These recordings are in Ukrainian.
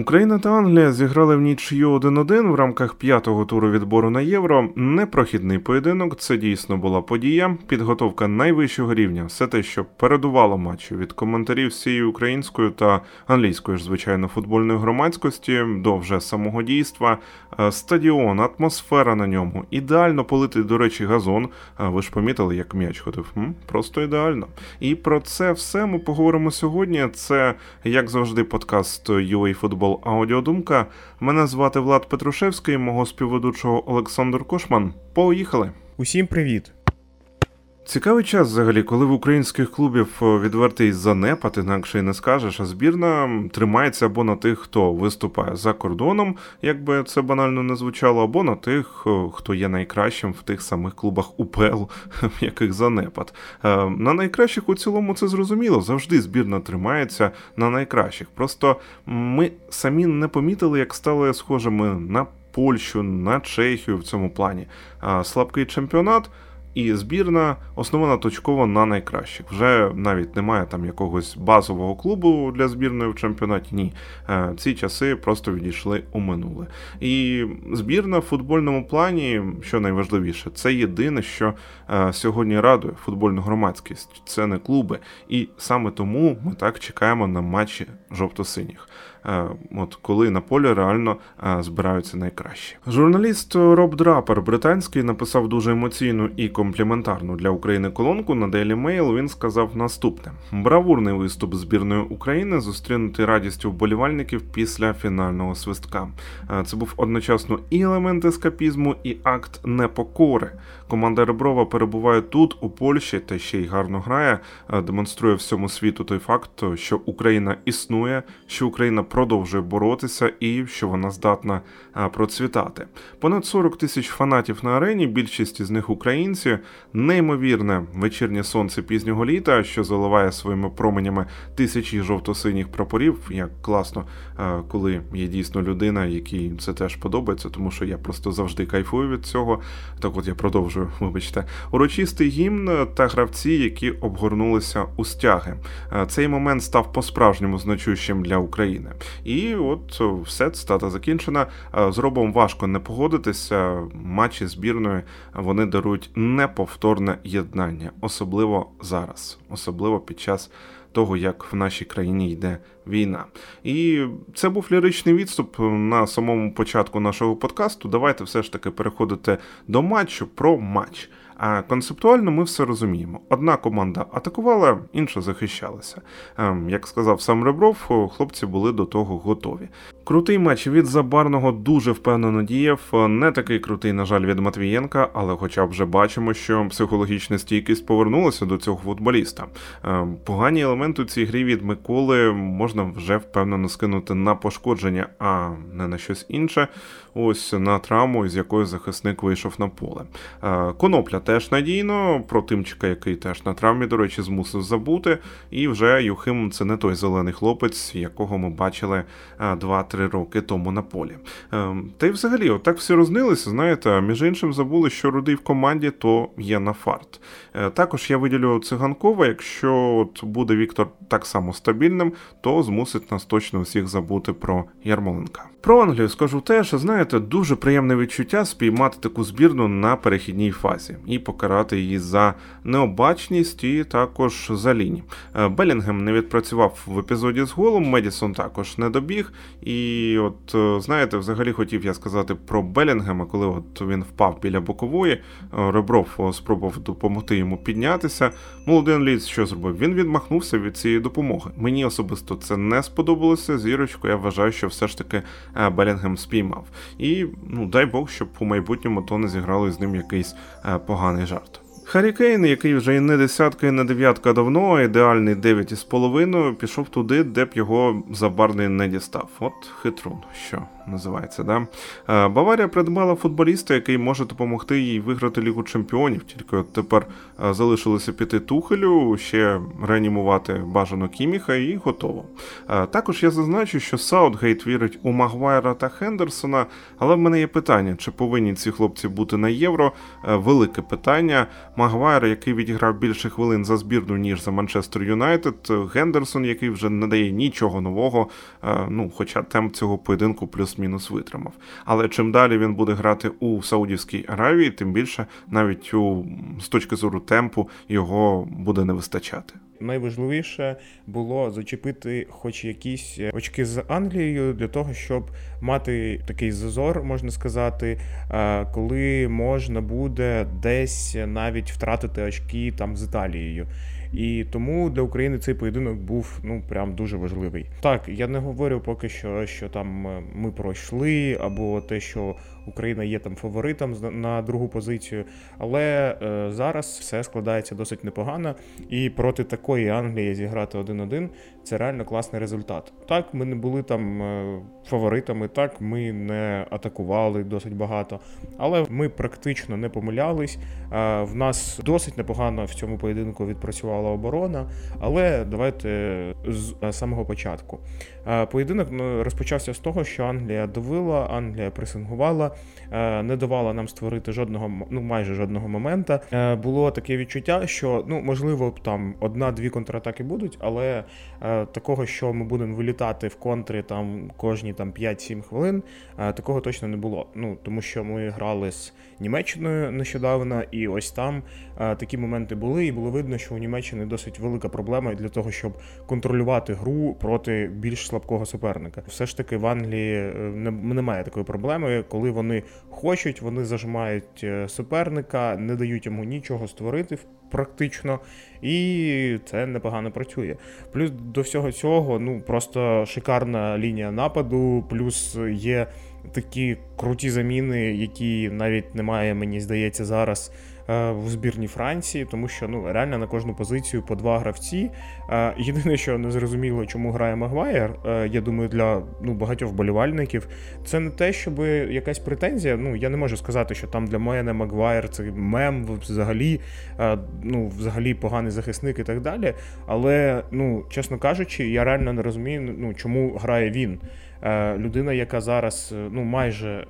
Україна та Англія зіграли в нічию 1-1 в рамках п'ятого туру відбору на євро. Непрохідний поєдинок. Це дійсно була подія. Підготовка найвищого рівня, все те, що передувало матчу від коментарів всієї української та англійської ж звичайно футбольної громадськості до вже самого дійства. Е, стадіон, атмосфера на ньому. Ідеально политий, до речі, газон. Е, ви ж помітили, як м'яч ходив? М? Просто ідеально. І про це все ми поговоримо сьогодні. Це як завжди, подкаст UA Football Футбол Аудіодумка. Мене звати Влад Петрушевський, мого співведучого Олександр Кошман. Поїхали! Усім привіт! Цікавий час взагалі, коли в українських клубів е, відвертий занепад, інакше й не скажеш, а збірна тримається або на тих, хто виступає за кордоном, як би це банально не звучало, або на тих, е, хто є найкращим в тих самих клубах УПЛ, в яких занепад. Е, на найкращих у цілому це зрозуміло. Завжди збірна тримається на найкращих. Просто ми самі не помітили, як стали схожими на Польщу, на Чехію в цьому плані. Слабкий чемпіонат і збірна основана точково на найкращих. Вже навіть немає там якогось базового клубу для збірної в чемпіонаті. Ні, е, ці часи просто відійшли у минуле. І збірна в футбольному плані, що найважливіше, це єдине, що е, сьогодні радує футбольну громадськість. Це не клуби. І саме тому ми так чекаємо на матчі жовто-синіх. Е, от коли на полі реально е, збираються найкращі. Журналіст Роб Драпер британський написав дуже емоційну і компліментарну для України колонку на Daily Mail. Він сказав наступне: бравурний виступ збірної України зустрінутий радістю вболівальників після фінального свистка. Е, це був одночасно і елемент ескапізму, і акт непокори. Команда Реброва перебуває тут, у Польщі, та ще й гарно грає, демонструє всьому світу той факт, що Україна існує, що Україна продовжує боротися і що вона здатна процвітати. Понад 40 тисяч фанатів на арені, більшість із них українці, неймовірне вечірнє сонце пізнього літа, що заливає своїми променями тисячі жовто-синіх прапорів. Як класно, коли є дійсно людина, якій це теж подобається, тому що я просто завжди кайфую від цього. Так, от я продовжую, вибачте, урочистий гімн та гравці, які обгорнулися у стяги. Цей момент став по-справжньому значущим для України. І от все цитата закінчена. З робом важко не погодитися. Матчі збірної вони дарують неповторне єднання, особливо зараз, особливо під час. Того, як в нашій країні йде війна, і це був ліричний відступ на самому початку нашого подкасту. Давайте все ж таки переходити до матчу про матч. А концептуально ми все розуміємо. Одна команда атакувала, інша захищалася. Ем, як сказав сам Ребров, хлопці були до того готові. Крутий матч від Забарного дуже впевнено діяв. Не такий крутий, на жаль, від Матвієнка, але хоча б вже бачимо, що психологічна стійкість повернулася до цього футболіста. Ем, погані елементи у цій грі від Миколи можна вже впевнено скинути на пошкодження, а не на щось інше. Ось на травму, з якою захисник вийшов на поле. Е, Конопля теж надійно, про тимчика, який теж на травмі, до речі, змусив забути. І вже Юхим це не той зелений хлопець, якого ми бачили 2-3 е, роки тому на полі. Е, та й взагалі, отак всі рознилися, знаєте, між іншим забули, що рудий в команді, то є на фарт. Е, також я виділю циганкова, якщо от буде Віктор так само стабільним, то змусить нас точно усіх забути про Ярмоленка. Про Англію скажу теж, знаєте, дуже приємне відчуття спіймати таку збірну на перехідній фазі і покарати її за необачність і також за лінії. Е, Белінгем не відпрацював в епізоді з голом, Медісон також не добіг. І от е, знаєте, взагалі хотів я сказати про Белінгема, коли от він впав біля бокової, е, Ребров спробував допомогти йому піднятися. Молодий англієць що зробив? Він відмахнувся від цієї допомоги. Мені особисто це не сподобалося. Зірочку, я вважаю, що все ж таки. Белінгем спіймав. І ну дай Бог, щоб у майбутньому то не зіграло з ним якийсь поганий Şahane şart. Кейн, який вже і не десятка, і не дев'ятка давно, а ідеальний половиною, пішов туди, де б його забарний не дістав. От хитрун, що називається. Да? Е, Баварія придбала футболіста, який може допомогти їй виграти Лігу Чемпіонів. Тільки от тепер е, залишилося піти тухелю, ще реанімувати бажано Кіміха і готово. Е, також я зазначу, що Саутгейт вірить у Магуайра та Хендерсона, але в мене є питання, чи повинні ці хлопці бути на євро? Велике питання. Магуайр, який відіграв більше хвилин за збірну, ніж за Манчестер Юнайтед, Гендерсон, який вже не дає нічого нового, ну хоча темп цього поєдинку плюс-мінус витримав. Але чим далі він буде грати у Саудівській Аравії, тим більше навіть у з точки зору темпу його буде не вистачати. Найважливіше було зачепити, хоч якісь очки з Англією для того, щоб мати такий зазор, можна сказати, коли можна буде десь навіть втратити очки там з Італією. І тому для України цей поєдинок був ну прям дуже важливий. Так, я не говорю поки що, що там е, ми пройшли, або те, що Україна є там фаворитом на другу позицію. Але е, зараз все складається досить непогано. І проти такої Англії зіграти 1-1 це реально класний результат. Так, ми не були там е, фаворитами, так ми не атакували досить багато, але ми практично не помилялись. Е, в нас досить непогано в цьому поєдинку відпрацювала оборона. Але давайте з е, самого початку. Е, поєдинок ну, розпочався з того, що Англія давила, Англія пресингувала. Е, не давала нам створити жодного, ну майже жодного момента. Е, було таке відчуття, що ну можливо там одна-дві контратаки будуть, але такого, що ми будемо вилітати в контри там кожні там 5-7 хвилин, такого точно не було. Ну тому що ми грали з Німеччиною нещодавно, і ось там такі моменти були, і було видно, що у Німеччини досить велика проблема для того, щоб контролювати гру проти більш слабкого суперника. Все ж таки в Англії немає такої проблеми, коли вони хочуть, вони зажимають е, суперника, не дають йому нічого створити практично, і це непогано працює. Плюс до всього цього, ну просто шикарна лінія нападу, плюс є такі круті заміни, які навіть немає, мені здається, зараз. Е, в збірні Франції, тому що ну реально на кожну позицію по два гравці. Е, єдине, що не зрозуміло, чому грає Магуайр, е, я думаю, для ну багатьох вболівальників це не те, щоб якась претензія. Ну я не можу сказати, що там для мене Магуайр це мем, взагалі, ну взагалі поганий захисник і так далі. Але ну чесно кажучи, я реально не розумію, ну чому грає він. Е, людина, яка зараз е, ну майже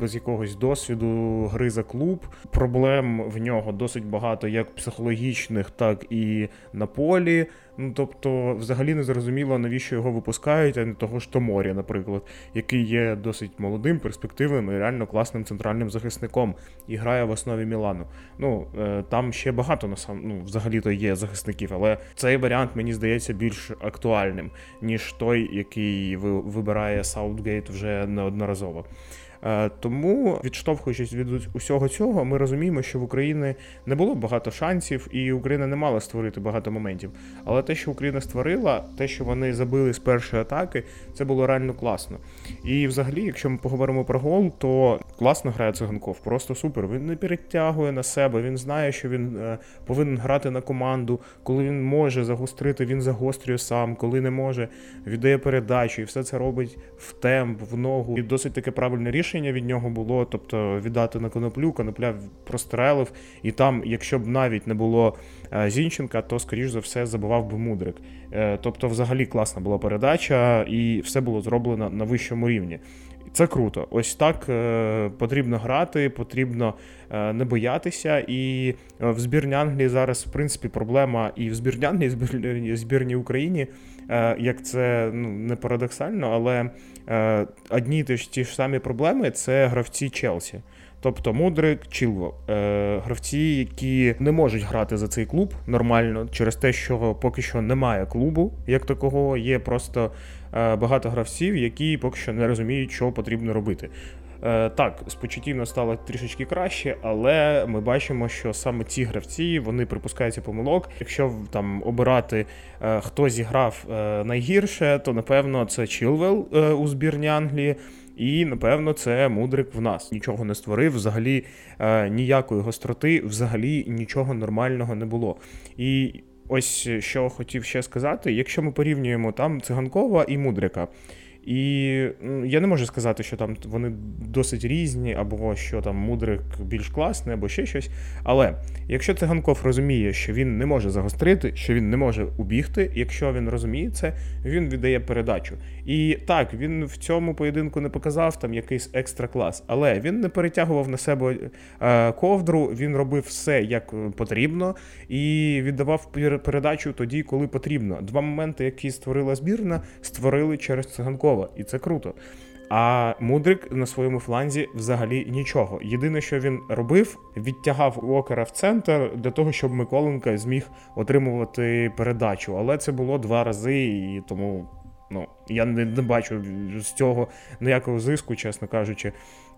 без якогось досвіду гри за клуб. Проблем в нього досить багато, як психологічних, так і на полі. Ну тобто, взагалі не зрозуміло, навіщо його випускають, а не того ж Томорі, наприклад, який є досить молодим, перспективним і реально класним центральним захисником і грає в основі Мілану. Ну е, там ще багато на сам ну, взагалі-то є захисників, але цей варіант мені здається більш актуальним ніж той, який вибирає Саутгейт вже неодноразово. Е, тому, відштовхуючись від усього цього, ми розуміємо, що в Україні не було багато шансів, і Україна не мала створити багато моментів. Але те, що Україна створила, те, що вони забили з першої атаки, це було реально класно. І взагалі, якщо ми поговоримо про гол, то класно грає циганков, просто супер. Він не перетягує на себе, він знає, що він е, повинен грати на команду. Коли він може загострити, він загострює сам, коли не може, віддає передачу, і все це робить в темп, в ногу. І досить таке правильне рішення рішення від нього було, тобто віддати на коноплю, конопля прострелив, і там, якщо б навіть не було е, Зінченка, то, скоріш за все, забував би Мудрик. Е, тобто, взагалі класна була передача, і все було зроблено на вищому рівні. Це круто. Ось так е, потрібно грати, потрібно не боятися. І в збірні Англії зараз, в принципі, проблема і в збірні Англії, і в збірні Україні як це ну, не парадоксально, але одні ті ж самі проблеми це гравці Челсі. Тобто Мудрик, Чілво, е, гравці, які не можуть грати за цей клуб нормально, через те, що поки що немає клубу, як такого, є просто багато гравців, які поки що не розуміють, що потрібно робити. Е, так, з стало трішечки краще, але ми бачимо, що саме ці гравці вони припускаються помилок. Якщо там обирати е, хто зіграв е, найгірше, то напевно це Чілвел у збірні Англії. І напевно це мудрик в нас. Нічого не створив, взагалі ніякої гостроти, взагалі нічого нормального не було. І ось що хотів ще сказати: якщо ми порівнюємо там циганкова і мудрика. І я не можу сказати, що там вони досить різні, або що там мудрик більш класний, або ще щось. Але якщо циганков розуміє, що він не може загострити, що він не може убігти, якщо він розуміє це, він віддає передачу. І так, він в цьому поєдинку не показав там якийсь екстра клас, але він не перетягував на себе е, ковдру, він робив все як потрібно і віддавав передачу тоді, коли потрібно. Два моменти, які створила збірна, створили через циганкова, і це круто. А Мудрик на своєму фланзі взагалі нічого. Єдине, що він робив, відтягав Уокера в центр для того, щоб Миколенка зміг отримувати передачу. Але це було два рази, і тому ну я не бачу з цього ніякого зиску, чесно кажучи.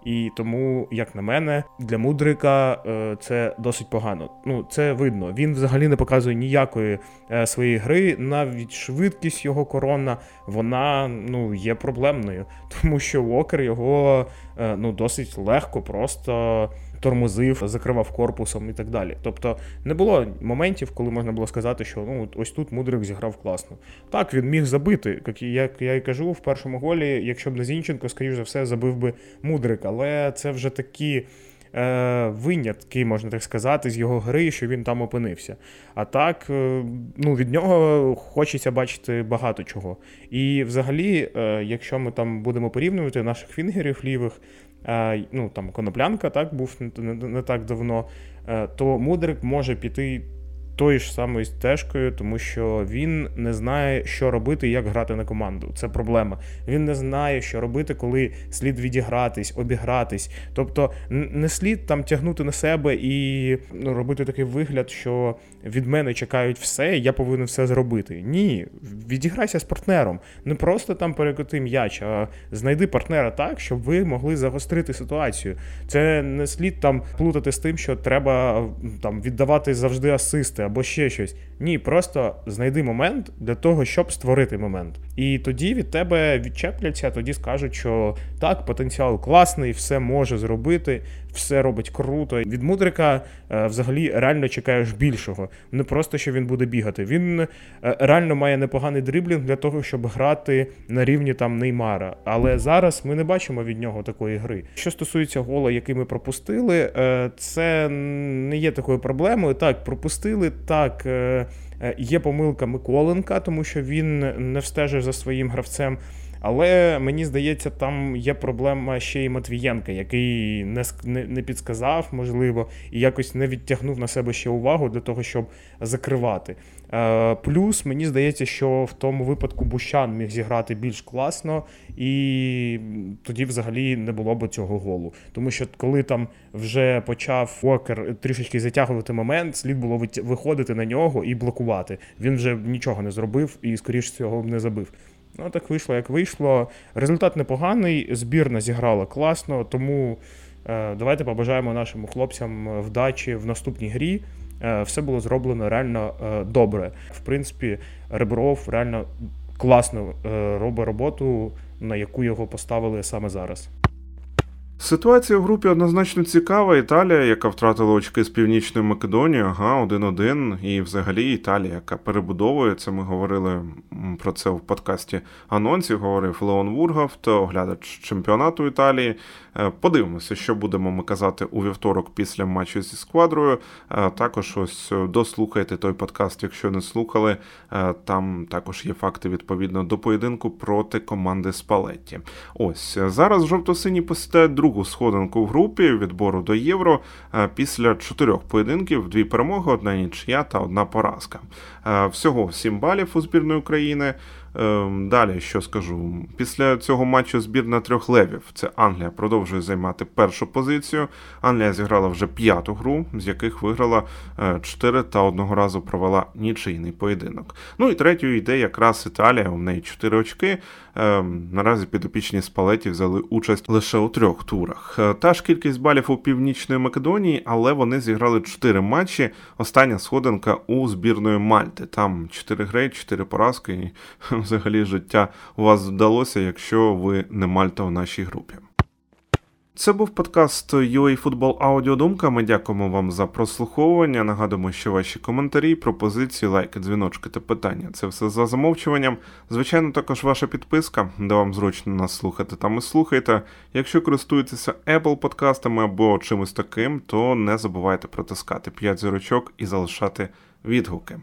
І тому, як на мене, для Мудрика е, це досить погано. Ну, це видно. Він взагалі не показує ніякої е, своєї гри. Навіть швидкість його корона, вона ну, є проблемною, тому що Уокер його е, ну, досить легко просто тормозив, закривав корпусом і так далі. Тобто не було моментів, коли можна було сказати, що ну ось тут Мудрик зіграв класно. Так, він міг забити, як я і кажу, в першому голі, якщо б не Зінченко, скоріш за все, забив би Мудрик, але це вже такі. Е, винятки, можна так сказати, з його гри, що він там опинився. А так, е, ну, від нього хочеться бачити багато чого. І взагалі, е, якщо ми там будемо порівнювати наших фінгерів лівих, ну там коноплянка так був не, не так давно, е, то Мудрик може піти тою ж самою стежкою, тому що він не знає, що робити, як грати на команду. Це проблема. Він не знає, що робити, коли слід відігратись, обігратись. Тобто не слід там тягнути на себе і ну, робити такий вигляд, що від мене чекають все, я повинен все зробити. Ні, відіграйся з партнером. Не просто там перекоти м'яч, а знайди партнера так, щоб ви могли загострити ситуацію. Це не слід там плутати з тим, що треба там віддавати завжди асисти або ще щось. Ні, просто знайди момент для того, щоб створити момент. І тоді від тебе відчепляться, тоді скажуть, що так, потенціал класний, все може зробити, все робить круто. Від мудрика е, взагалі реально чекаєш більшого. Не просто що він буде бігати. Він е, реально має непоганий дриблінг для того, щоб грати на рівні там Неймара. Але зараз ми не бачимо від нього такої гри. Що стосується гола, який ми пропустили, е, це не є такою проблемою. Так, пропустили так. Є помилка Миколенка, тому що він не встежив за своїм гравцем. Але мені здається, там є проблема ще й Матвієнка, який не не, підсказав, можливо, і якось не відтягнув на себе ще увагу для того, щоб закривати. Е, Плюс мені здається, що в тому випадку Бущан міг зіграти більш класно, і тоді взагалі не було б цього голу. Тому що коли там вже почав Уокер трішечки затягувати момент, слід було виходити на нього і блокувати. Він вже нічого не зробив і, скоріш всього, не забив. Ну, так вийшло, як вийшло. Результат непоганий, збірна зіграла класно, тому е, давайте побажаємо нашим хлопцям вдачі в наступній грі. Е, все було зроблено реально е, добре. В принципі, Ребров реально класно е, робить роботу, на яку його поставили саме зараз. Ситуація в групі однозначно цікава. Італія, яка втратила очки з Північної Македонії, ага, 1-1. І взагалі Італія, яка перебудовується. Ми говорили про це в подкасті анонсі. Говорив Леон Вургавт, оглядач чемпіонату Італії. Е, подивимося, що будемо ми казати у вівторок після матчу зі сквадрою. Е, також ось е, дослухайте той подкаст, якщо не слухали. Там також є факти відповідно до поєдинку проти команди Спалетті. Ось зараз жовто-сині посідають другу сходинку в групі відбору до євро після чотирьох поєдинків: дві перемоги, одна нічия та одна поразка. Всього сім балів у збірної України. Ем, далі що скажу? Після цього матчу збірна трьох левів. Це Англія продовжує займати першу позицію. Англія зіграла вже п'яту гру, з яких виграла 4 е, та одного разу провела нічийний поєдинок. Ну і третьою йде якраз Італія. У неї 4 очки. Ем, наразі підопічні спалеті взяли участь лише у трьох турах. Е, та ж кількість балів у північної Македонії, але вони зіграли 4 матчі. Остання сходинка у збірної Мальти. Там 4 гри, 4 поразки. Взагалі життя у вас вдалося, якщо ви не Мальта у нашій групі. Це був подкаст UA Футбол Аудіодумка. Ми дякуємо вам за прослуховування. Нагадуємо, що ваші коментарі, пропозиції, лайки, дзвіночки та питання це все за замовчуванням. Звичайно, також ваша підписка, де вам зручно нас слухати, там і слухайте. Якщо користуєтеся Apple подкастами або чимось таким, то не забувайте протискати 5 зірочок і залишати відгуки.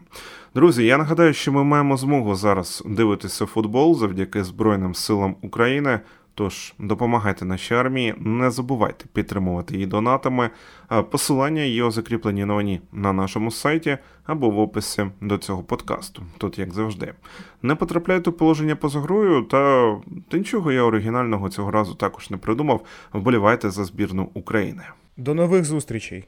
Друзі, я нагадаю, що ми маємо змогу зараз дивитися футбол завдяки Збройним силам України. Тож допомагайте нашій армії, не забувайте підтримувати її донатами. Посилання є у закріпленій новині на нашому сайті або в описі до цього подкасту. Тут як завжди. Не потрапляйте у положення поза грою, та нічого я оригінального цього разу також не придумав. Вболівайте за збірну України. До нових зустрічей!